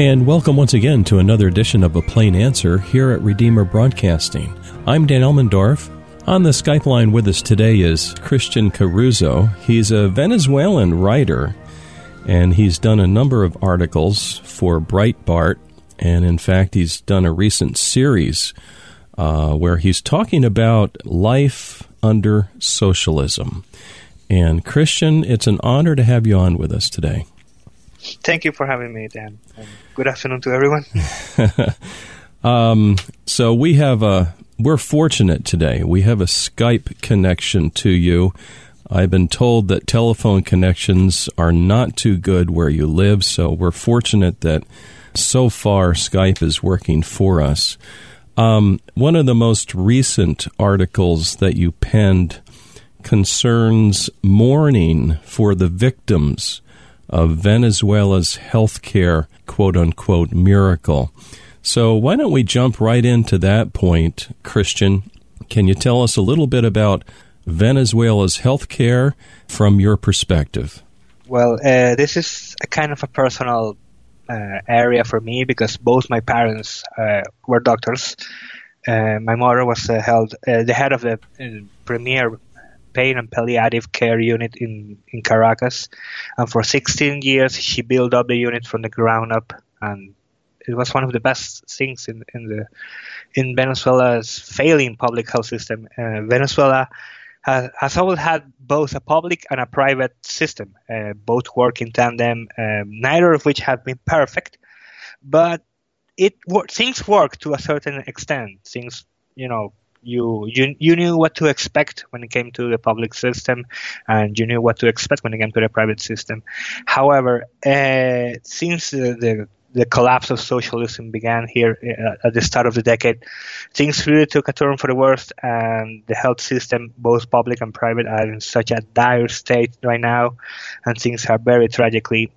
And welcome once again to another edition of A Plain Answer here at Redeemer Broadcasting. I'm Dan Elmendorf. On the Skype line with us today is Christian Caruzo. He's a Venezuelan writer, and he's done a number of articles for Breitbart. And in fact, he's done a recent series uh, where he's talking about life under socialism. And Christian, it's an honor to have you on with us today. Thank you for having me, Dan. Good afternoon to everyone. um, so we have a we're fortunate today. We have a Skype connection to you. I've been told that telephone connections are not too good where you live, so we're fortunate that so far Skype is working for us. Um, one of the most recent articles that you penned concerns mourning for the victims of Venezuela's healthcare quote unquote miracle. So, why don't we jump right into that point, Christian? Can you tell us a little bit about Venezuela's healthcare from your perspective? Well, uh, this is a kind of a personal uh, area for me because both my parents uh, were doctors. Uh, my mother was uh, held uh, the head of the premier pain and palliative care unit in, in Caracas. And for 16 years, she built up the unit from the ground up. And it was one of the best things in, in the in Venezuela's failing public health system. Uh, Venezuela has, has, always had both a public and a private system, uh, both work in tandem, um, neither of which have been perfect, but it things work to a certain extent. Things, you know, you you you knew what to expect when it came to the public system, and you knew what to expect when it came to the private system. However, uh, since the, the the collapse of socialism began here uh, at the start of the decade, things really took a turn for the worst, and the health system, both public and private, are in such a dire state right now, and things are very tragically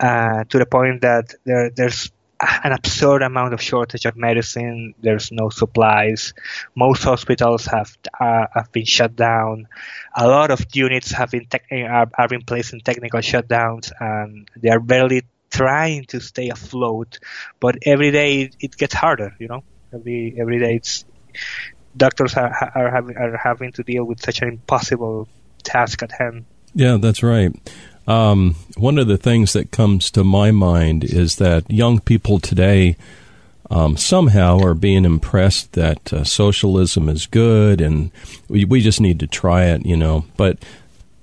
uh, to the point that there there's an absurd amount of shortage of medicine. There's no supplies. Most hospitals have uh, have been shut down. A lot of units have been te- are, are in place in technical shutdowns, and they are barely trying to stay afloat. But every day it gets harder. You know, every every day it's doctors are, are having are having to deal with such an impossible task at hand. Yeah, that's right. Um, one of the things that comes to my mind is that young people today um, somehow are being impressed that uh, socialism is good and we, we just need to try it, you know. But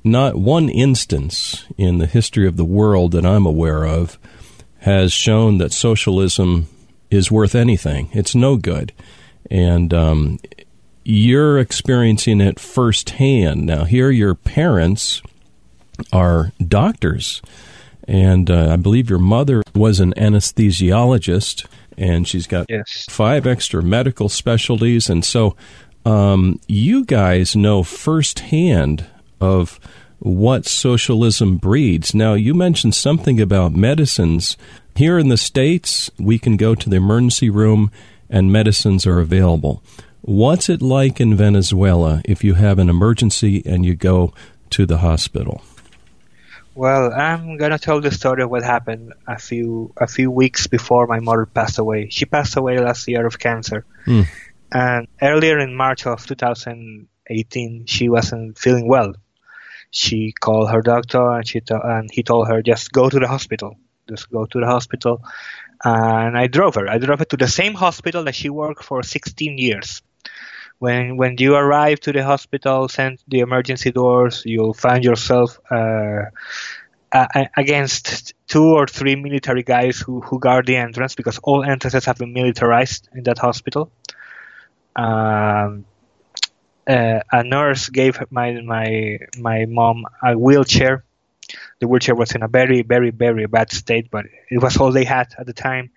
not one instance in the history of the world that I'm aware of has shown that socialism is worth anything. It's no good. And um, you're experiencing it firsthand. Now, here your parents are doctors. And uh, I believe your mother was an anesthesiologist, and she's got yes. five extra medical specialties. And so um, you guys know firsthand of what socialism breeds. Now, you mentioned something about medicines. Here in the States, we can go to the emergency room and medicines are available. What's it like in Venezuela if you have an emergency and you go to the hospital? Well, I'm gonna tell the story of what happened a few a few weeks before my mother passed away. She passed away last year of cancer, mm. and earlier in March of 2018, she wasn't feeling well. She called her doctor and she to- and he told her just go to the hospital, just go to the hospital. And I drove her. I drove her to the same hospital that she worked for 16 years when when you arrive to the hospital, send the emergency doors, you'll find yourself uh, against two or three military guys who, who guard the entrance because all entrances have been militarized in that hospital. Um, uh, a nurse gave my my my mom a wheelchair. The wheelchair was in a very very very bad state, but it was all they had at the time.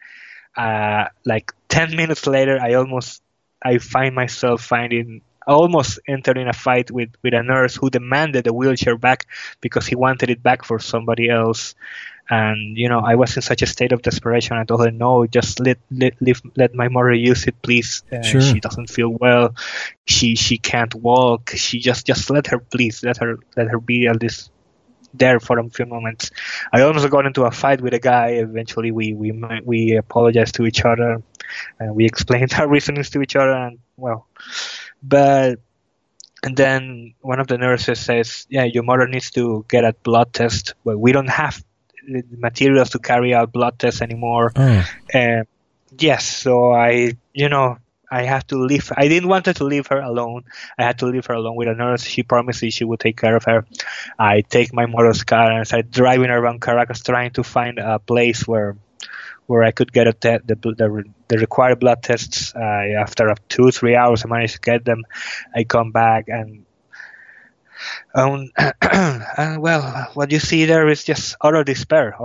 Uh, like ten minutes later, I almost I find myself finding almost entering a fight with, with a nurse who demanded the wheelchair back because he wanted it back for somebody else. And you know, I was in such a state of desperation. I told her, "No, just let let let, let my mother use it, please. Uh, sure. She doesn't feel well. She she can't walk. She just just let her, please. Let her let her be at this there for a few moments. I almost got into a fight with a guy. Eventually, we we we apologized to each other, and we explained our reasons to each other. And well, but and then one of the nurses says, "Yeah, your mother needs to get a blood test, but we don't have the materials to carry out blood tests anymore." Oh. Uh, yes, so I, you know, I have to leave. I didn't want to leave her alone. I had to leave her alone with a nurse. She promised me she would take care of her. I take my mother's car and I started driving around Caracas, trying to find a place where where I could get te- the, the, the required blood tests. Uh, after two three hours, I managed to get them. I come back and. Um, and well, what you see there is just utter despair,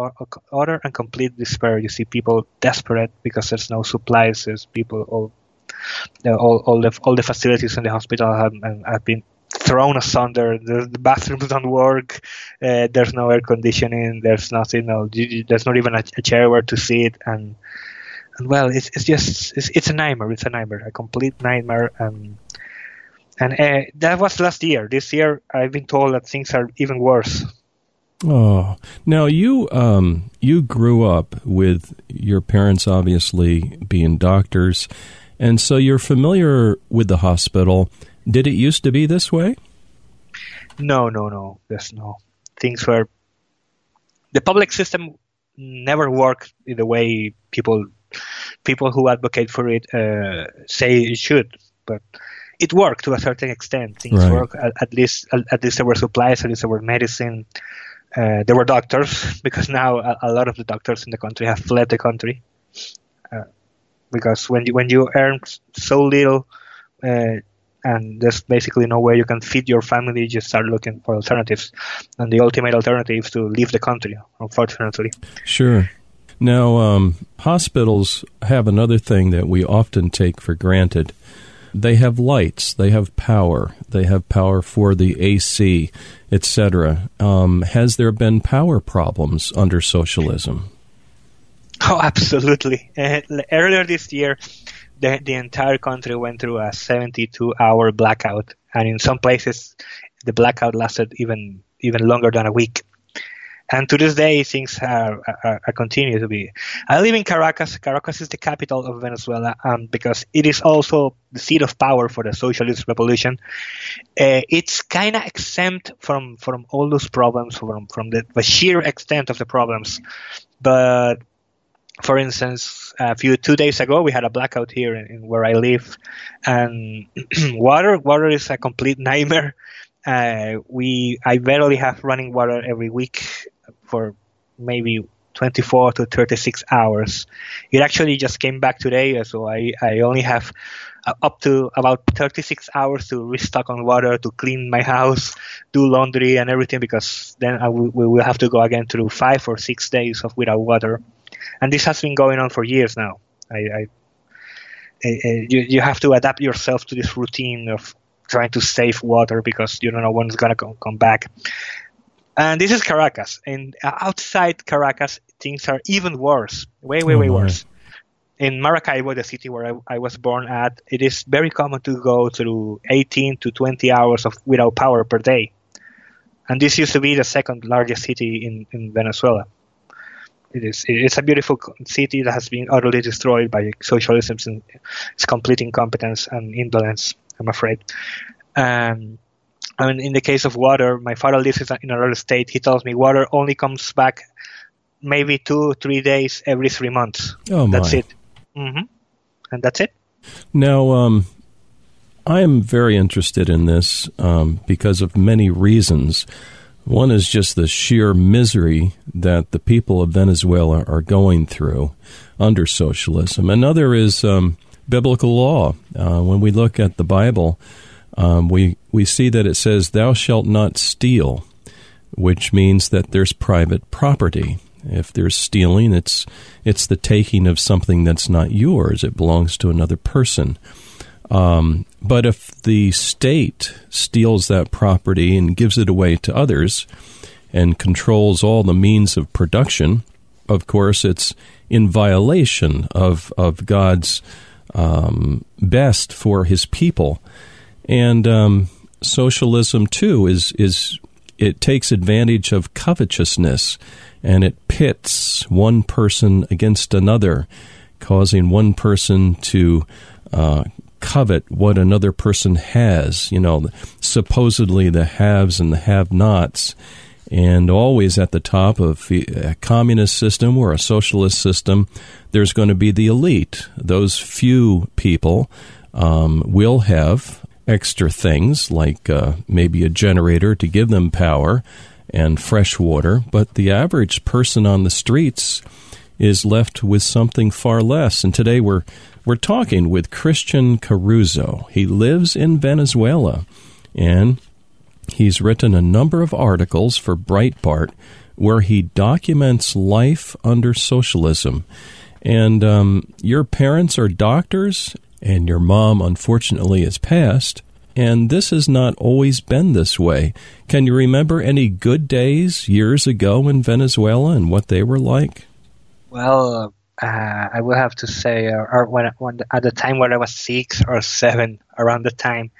utter and complete despair. You see people desperate because there's no supplies. There's people all all, all the all the facilities in the hospital have, have been thrown asunder. The, the bathrooms don't work. Uh, there's no air conditioning. There's nothing. No, there's not even a, a, chair where to sit. And and well, it's it's just it's, it's a nightmare. It's a nightmare, a complete nightmare. And and uh, that was last year. This year, I've been told that things are even worse. Oh, now you um you grew up with your parents obviously being doctors and so you're familiar with the hospital. Did it used to be this way? No, no, no. There's no. Things were. The public system never worked in the way people people who advocate for it uh, say it should, but it worked to a certain extent. Things right. work at, at, least. At, at, least there were supplies. At least there were medicine. Uh, there were doctors because now a, a, lot of the doctors in the country have fled the country. Uh, because when you when you earn so little uh, and there's basically no way you can feed your family, you just start looking for alternatives. And the ultimate alternative is to leave the country, unfortunately. Sure. Now, um, hospitals have another thing that we often take for granted. They have lights, they have power, they have power for the AC, etc. Um, has there been power problems under socialism? Oh, absolutely. Uh, earlier this year, the, the entire country went through a 72 hour blackout. And in some places, the blackout lasted even even longer than a week. And to this day, things are, are, are, continue to be. I live in Caracas. Caracas is the capital of Venezuela um, because it is also the seat of power for the socialist revolution. Uh, it's kind of exempt from, from all those problems, from, from the, the sheer extent of the problems. But for instance, a few two days ago, we had a blackout here in, in where I live, and water water is a complete nightmare. Uh, we I barely have running water every week for maybe 24 to 36 hours. It actually just came back today, so I, I only have uh, up to about 36 hours to restock on water, to clean my house, do laundry and everything, because then I will, we will have to go again through five or six days of without water and this has been going on for years now. I, I, I, you, you have to adapt yourself to this routine of trying to save water because you don't know when it's gonna come, come back. And this is Caracas, and uh, outside Caracas, things are even worse, way, way, oh, way worse. In Maracaibo, the city where I, I, was born at, it is very common to go through 18 to 20 hours of without power per day. And this used to be the second largest city in, in Venezuela. It is. It's a beautiful city that has been utterly destroyed by socialism and its complete incompetence and indolence. I'm afraid. Um, I mean, in the case of water, my father lives in another state. He tells me water only comes back maybe two, three days every three months. Oh my. That's it. Mm-hmm. And that's it. Now, um, I am very interested in this um, because of many reasons. One is just the sheer misery that the people of Venezuela are going through under socialism. Another is um, biblical law. Uh, when we look at the Bible, um, we we see that it says, "Thou shalt not steal," which means that there's private property. If there's stealing, it's it's the taking of something that's not yours; it belongs to another person. Um, but if the state steals that property and gives it away to others and controls all the means of production, of course, it's in violation of, of God's um, best for his people. And um, socialism, too, is, is it takes advantage of covetousness and it pits one person against another, causing one person to uh, covet what another person has. You know, supposedly the haves and the have nots. And always at the top of a communist system or a socialist system, there's going to be the elite. Those few people um, will have extra things like uh, maybe a generator to give them power and fresh water, but the average person on the streets is left with something far less. And today we're we're talking with Christian Caruzo. He lives in Venezuela and he's written a number of articles for Breitbart where he documents life under socialism. And um, your parents are doctors, and your mom, unfortunately, has passed. And this has not always been this way. Can you remember any good days years ago in Venezuela and what they were like? Well, uh, I will have to say, uh, or when, when, at the time when I was six or seven, around the time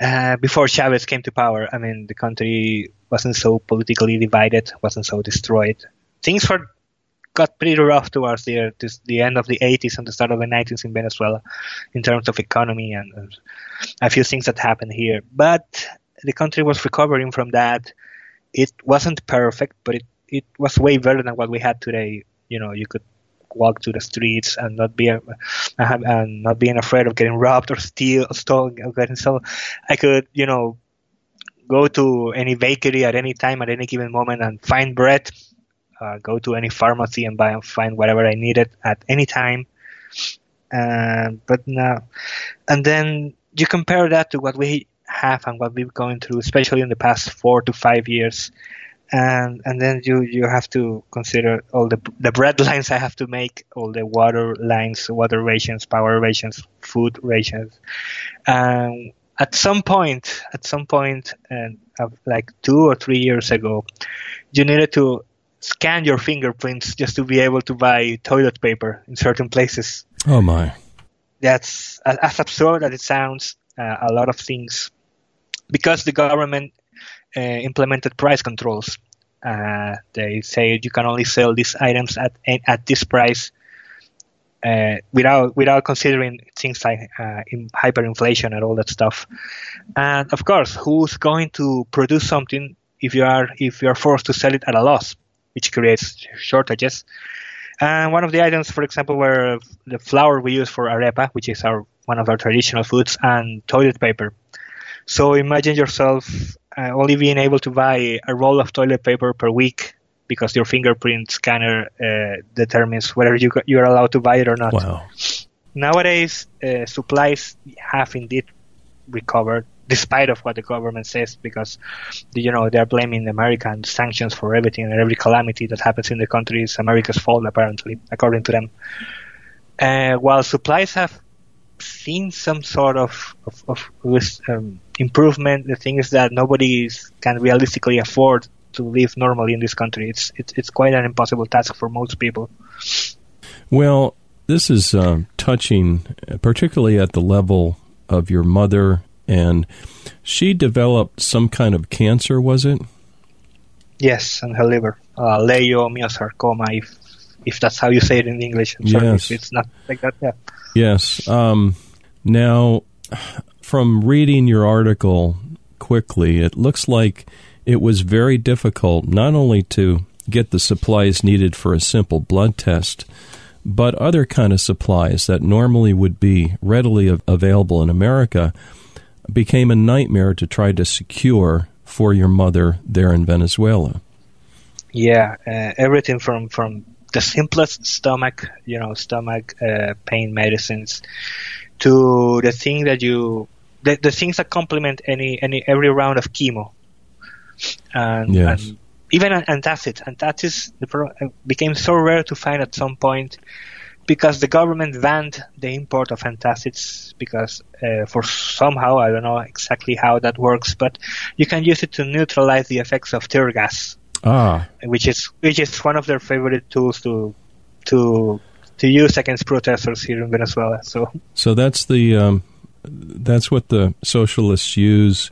uh, before Chavez came to power, I mean, the country wasn't so politically divided, wasn't so destroyed. Things were got pretty rough towards the the end of the 80s and the start of the 90s in Venezuela, in terms of economy and, and a few things that happened here. But the country was recovering from that. It wasn't perfect, but it, it was way better than what we had today. You know, you could walk to the streets and not be and not being afraid of getting robbed or steal, stolen, or getting stolen. I could, you know, go to any bakery at any time, at any given moment, and find bread uh, go to any pharmacy and buy and find whatever I needed at any time. Uh, but now, and then you compare that to what we have and what we've gone through, especially in the past four to five years. And and then you, you have to consider all the the bread lines I have to make, all the water lines, water rations, power rations, food rations. Um, at some point, at some point, and uh, like two or three years ago, you needed to scan your fingerprints just to be able to buy toilet paper in certain places. Oh my! That's as absurd as it sounds. Uh, a lot of things because the government implemented price controls. Uh, they say you can only sell these items at at this price uh, without without considering things like uh, hyperinflation and all that stuff. And of course, who's going to produce something if you are if you are forced to sell it at a loss? which creates shortages. And one of the items, for example, were the flour we use for arepa, which is our one of our traditional foods, and toilet paper. So imagine yourself uh, only being able to buy a roll of toilet paper per week because your fingerprint scanner uh, determines whether you you're allowed to buy it or not. Wow. Nowadays, uh, supplies have indeed recovered despite of what the government says, because you know they're blaming America and sanctions for everything and every calamity that happens in the country is America's fault, apparently, according to them. Uh, while supplies have seen some sort of, of, of um, improvement, the thing is that nobody can realistically afford to live normally in this country. It's it's, it's quite an impossible task for most people. Well, this is uh, touching, particularly at the level of your mother and she developed some kind of cancer, was it? Yes, and her liver, uh, leiomyosarcoma, if if that's how you say it in English. I'm sorry yes. it's not like that. Yeah. Yes. Um, now, from reading your article quickly, it looks like it was very difficult not only to get the supplies needed for a simple blood test, but other kind of supplies that normally would be readily available in America became a nightmare to try to secure for your mother there in Venezuela. Yeah, uh, everything from from the simplest stomach, you know, stomach uh, pain medicines, to the thing that you, the, the things that complement any any every round of chemo, and, yes. and even antacid. Antacid became so rare to find at some point because the government banned the import of antacids because uh, for somehow I don't know exactly how that works, but you can use it to neutralize the effects of tear gas. Ah. Which is which is one of their favorite tools to to to use against protesters here in Venezuela. So so that's the um, that's what the socialists use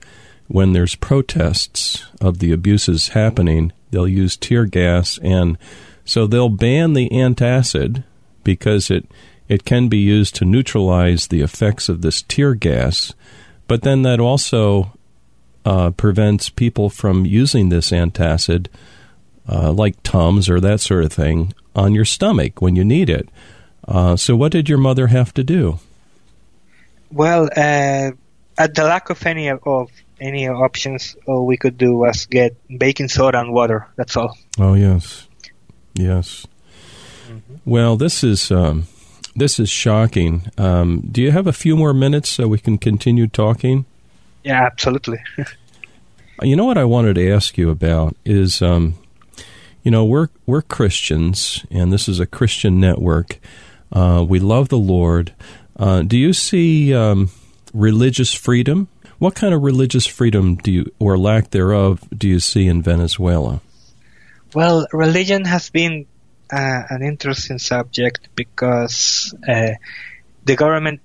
when there's protests of the abuses happening, they'll use tear gas, and so they'll ban the antacid because it it can be used to neutralize the effects of this tear gas, but then that also uh, prevents people from using this antacid, uh, like Tums or that sort of thing, on your stomach when you need it. Uh, so, what did your mother have to do? Well, uh, at the lack of any of any options, all we could do was get baking soda and water. That's all. Oh yes, yes. Mm-hmm. Well, this is um, this is shocking. Um, do you have a few more minutes so we can continue talking? Yeah, absolutely. you know what I wanted to ask you about is, um, you know, we're we're Christians, and this is a Christian network. Uh, we love the Lord. Uh, do you see um, religious freedom? What kind of religious freedom do you, or lack thereof, do you see in Venezuela? Well, religion has been uh, an interesting subject because uh, the government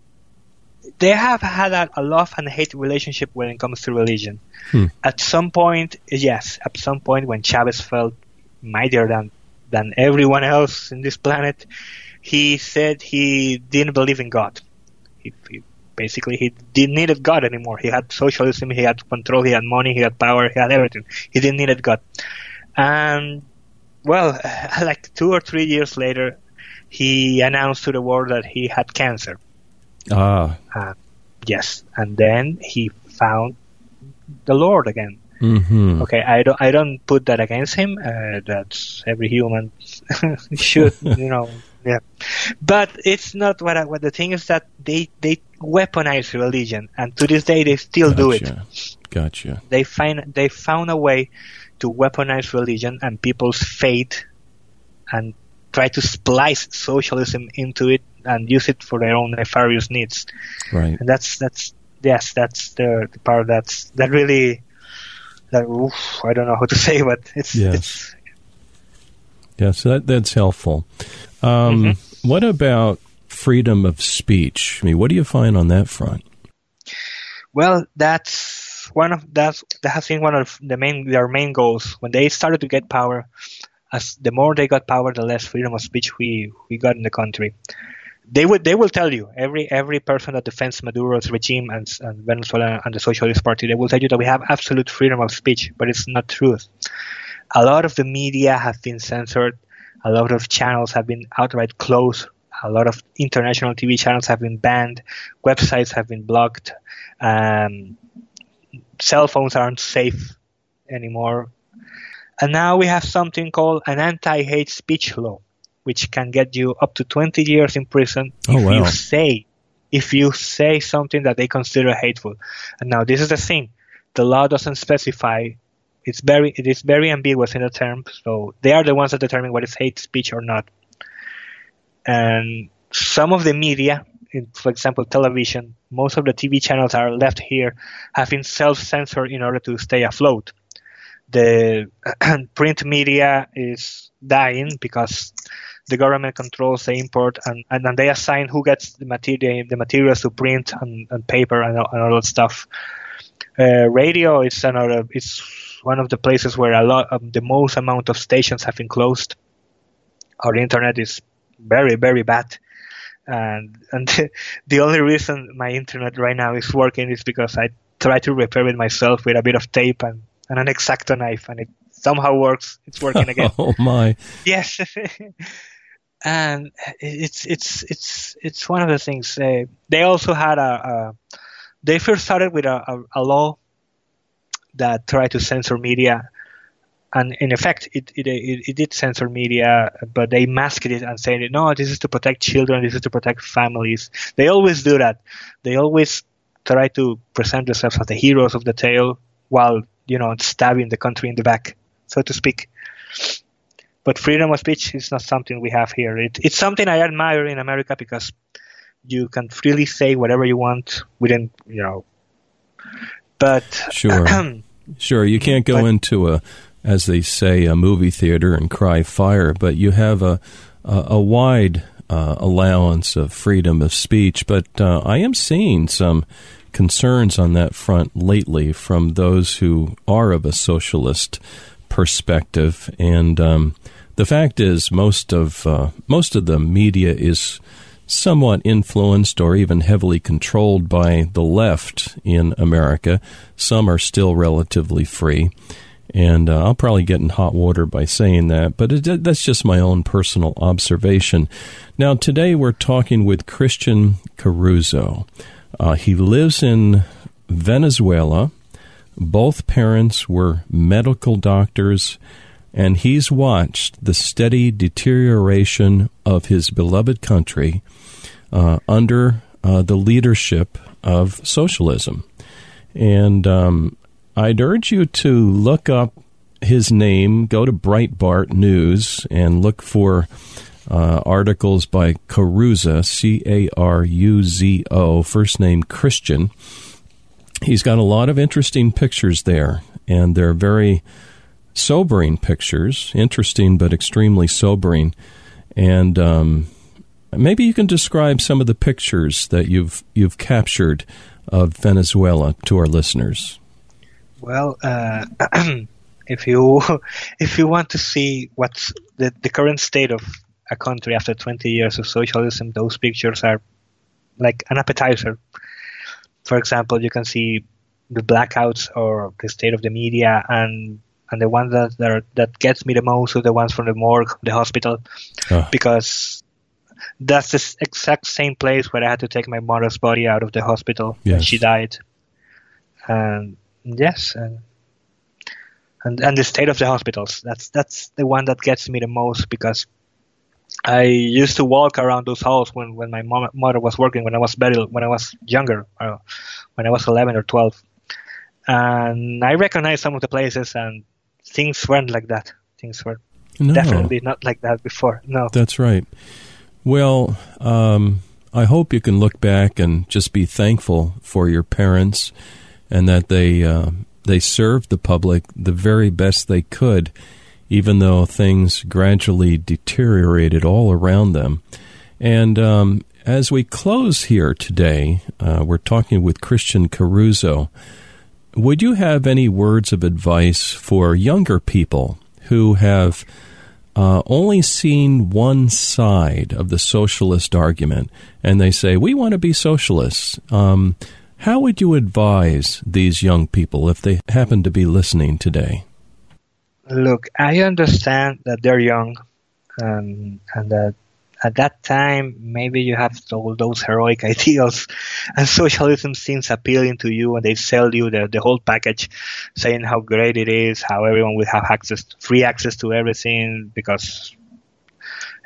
they have had a, a, love and hate relationship when it comes to religion. Hmm. At some point, yes, at some point when Chavez felt mightier than than everyone else in this planet, he said he didn't believe in God. He, he, basically he didn't need God anymore. He had socialism, he had control, he had money, he had power, he had everything. He didn't need God. And well, like two or three years later, he announced to the world that he had cancer. Ah. Uh, yes, and then he found the Lord again. Mm-hmm. Okay, I don't I don't put that against him. Uh, that's every human should, you know. Yeah, but it's not what. I, what the thing is that they they weaponize religion, and to this day they still gotcha. do it. Gotcha. They find they found a way to weaponize religion and people's faith, and try to splice socialism into it and use it for their own nefarious needs. Right. And that's that's yes, that's the, the part that's that really that oof, I don't know how to say, but it's yes. it's yes, that that's helpful. Um, mm-hmm. What about freedom of speech? I mean, what do you find on that front? Well, that's one of that's that has been one of the main their main goals when they started to get power. As the more they got power, the less freedom of speech we we got in the country. They would they will tell you every every person that defends Maduro's regime and, and Venezuela and the Socialist Party they will tell you that we have absolute freedom of speech, but it's not true. A lot of the media have been censored a lot of channels have been outright closed. A lot of international TV channels have been banned. Websites have been blocked. Um, cell phones aren't safe anymore. And now we have something called an anti-hate speech law, which can get you up to 20 years in prison oh, if wow. you say if you say something that they consider hateful. And now this is the thing: the law doesn't specify it's very it is very ambiguous in the term. So they are the ones that determine what is hate speech or not. And some of the media, in, for example, television, most of the TV channels are left here have been self-censored in order to stay afloat. The print media is dying because the government controls the import and, and, and they assign who gets the material the materials to print and, and paper and, and all that stuff. Uh, radio is another it's one of the places where a lot of the most amount of stations have been closed. Our internet is very very bad, and and the only reason my internet right now is working is because I try to repair it myself with a bit of tape and, and an exacto knife, and it somehow works. It's working again. oh my! Yes. and it's it's it's it's one of the things. Uh, they also had a, a, they first started with a, a, a law that tried to censor media and in effect, it, it, it, it, did censor media, but they masked it and said, no, this is to protect children, this is to protect families. They always do that. They always try to present themselves as the heroes of the tale while, you know, stabbing the country in the back, so to speak. But freedom of speech is not something we have here. It, it's something I admire in America because you can freely say whatever you want within, you know, but sure, sure, you can't go but, into a, as they say, a movie theater and cry fire, but you have a a, a wide uh, allowance of freedom of speech. But uh, I am seeing some concerns on that front lately from those who are of a socialist perspective, and um, the fact is, most of uh, most of the media is somewhat influenced or even heavily controlled by the left in America. Some are still relatively free. And uh, I'll probably get in hot water by saying that, but it, that's just my own personal observation. Now, today we're talking with Christian Caruzo. Uh, he lives in Venezuela. Both parents were medical doctors, and he's watched the steady deterioration of his beloved country uh, under uh, the leadership of socialism. And um, I'd urge you to look up his name, go to Breitbart News, and look for uh, articles by Caruzo, C A R U Z O, first name Christian. He's got a lot of interesting pictures there, and they're very sobering pictures, interesting but extremely sobering. And um, Maybe you can describe some of the pictures that you've you've captured of Venezuela to our listeners. Well, uh, if you if you want to see what's the, the current state of a country after 20 years of socialism, those pictures are like an appetizer. For example, you can see the blackouts or the state of the media, and and the ones that that, that gets me the most are the ones from the morgue, the hospital, oh. because that's the exact same place where I had to take my mother's body out of the hospital yes. when she died. And yes, and, and and the state of the hospitals. That's that's the one that gets me the most because I used to walk around those halls when, when my mom, mother was working when I was very when I was younger, uh, when I was 11 or 12, and I recognized some of the places and things weren't like that. Things were no. definitely not like that before. No, that's right. Well, um, I hope you can look back and just be thankful for your parents and that they uh, they served the public the very best they could, even though things gradually deteriorated all around them. And um, as we close here today, uh, we're talking with Christian Caruzo. Would you have any words of advice for younger people who have uh, only seen one side of the socialist argument, and they say, We want to be socialists. Um, how would you advise these young people if they happen to be listening today? Look, I understand that they're young um, and that at that time, maybe you have all those heroic ideals, and socialism seems appealing to you, and they sell you the, the whole package, saying how great it is, how everyone will have access, free access to everything, because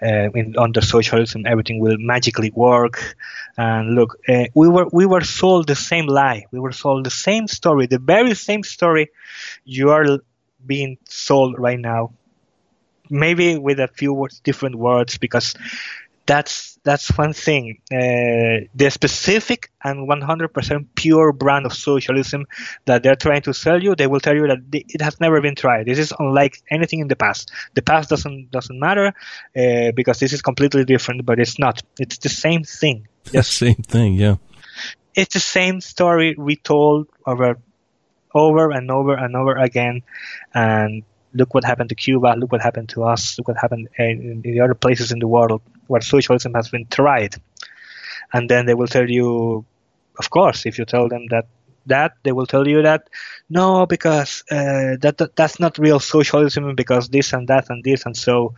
uh, in, under socialism everything will magically work. And look, uh, we were we were sold the same lie. We were sold the same story, the very same story you are being sold right now maybe with a few words, different words because that's that's one thing. Uh, the specific and 100% pure brand of socialism that they're trying to sell you, they will tell you that it has never been tried. This is unlike anything in the past. The past doesn't doesn't matter uh, because this is completely different, but it's not. It's the same thing. The same thing, yeah. It's the same story retold over over and over and over again, and look what happened to Cuba, look what happened to us, look what happened in, in the other places in the world where socialism has been tried. And then they will tell you, of course, if you tell them that that they will tell you that no because uh, that, that, that's not real socialism because this and that and this and so.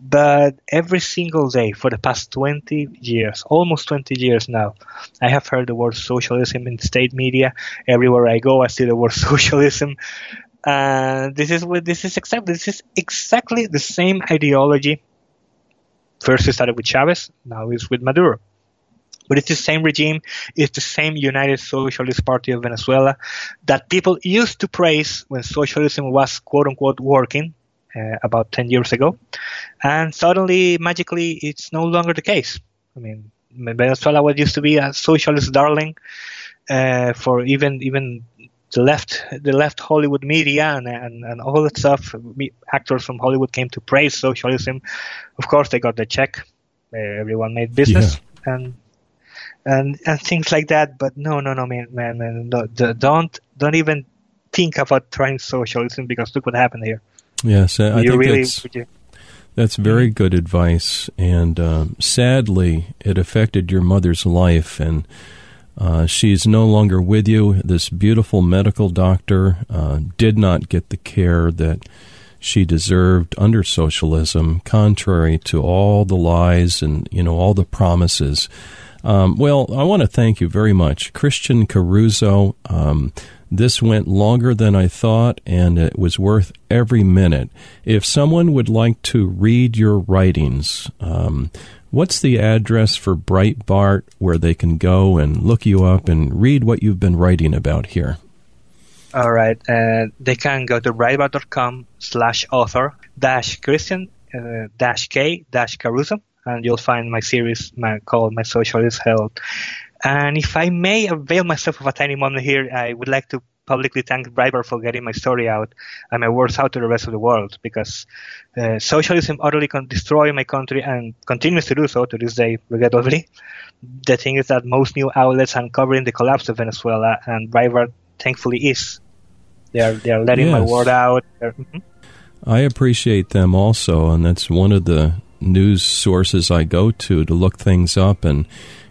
But every single day for the past 20 years almost 20 years now i have heard the word socialism in state media. Everywhere i go i see the word socialism and this is what this is exactly this is exactly the same ideology. First it started with Chavez, now it's with Maduro. But it's the same regime, it's the same United Socialist Party of Venezuela that people used to praise when socialism was quote unquote working uh, about 10 years ago. And suddenly, magically, it's no longer the case. I mean, Venezuela was used to be a socialist darling uh, for even even the left the left Hollywood media and, and, and all that stuff. Actors from Hollywood came to praise socialism. Of course, they got the check. Uh, everyone made business, yeah. and and and things like that. But no, no, no, man, man, man, no, don't don't even think about trying socialism because look what happened here. Yes, I, I think really, that's, that's very good advice, and um, sadly, it affected your mother's life, and uh, she's no longer with you. This beautiful medical doctor uh, did not get the care that she deserved under socialism, contrary to all the lies and you know all the promises. Um, well, I want to thank you very much, Christian Caruzo. Um, this went longer than I thought, and it was worth every minute. If someone would like to read your writings, um, what's the address for Breitbart where they can go and look you up and read what you've been writing about here? All right. Uh, they can go to breitbart.com slash author dash Christian uh, dash K dash Caruzo, and you'll find my series my, called My Socialist Health. And if I may avail myself of a tiny moment here, I would like to publicly thank Breitbart for getting my story out and my words out to the rest of the world because uh, socialism utterly con- destroyed my country and continues to do so to this day, regrettably. The thing is that most new outlets are covering the collapse of Venezuela, and Breitbart thankfully is. They are they are letting yes. my word out. Mm-hmm. I appreciate them also, and that's one of the news sources I go to to look things up, and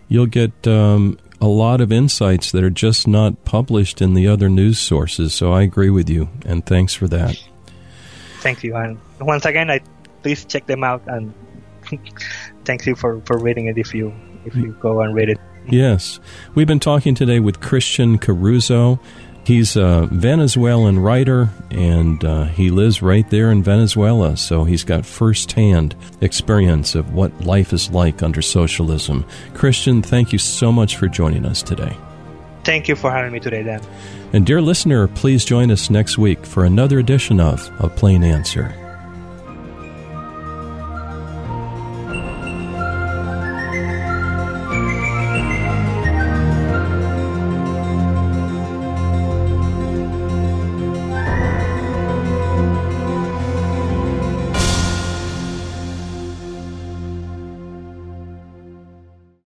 you'll get um, a lot of insights that are just not published in the other news sources. So I agree with you, and thanks for that. Thank you, and once again, I please check them out, and thank you for, for reading it if you if you go and read it. Yes. We've been talking today with Christian Caruzo. He's a Venezuelan writer, and uh, he lives right there in Venezuela, so he's got firsthand experience of what life is like under socialism. Christian, thank you so much for joining us today. Thank you for having me today, Dan. And dear listener, please join us next week for another edition of A Plain Answer.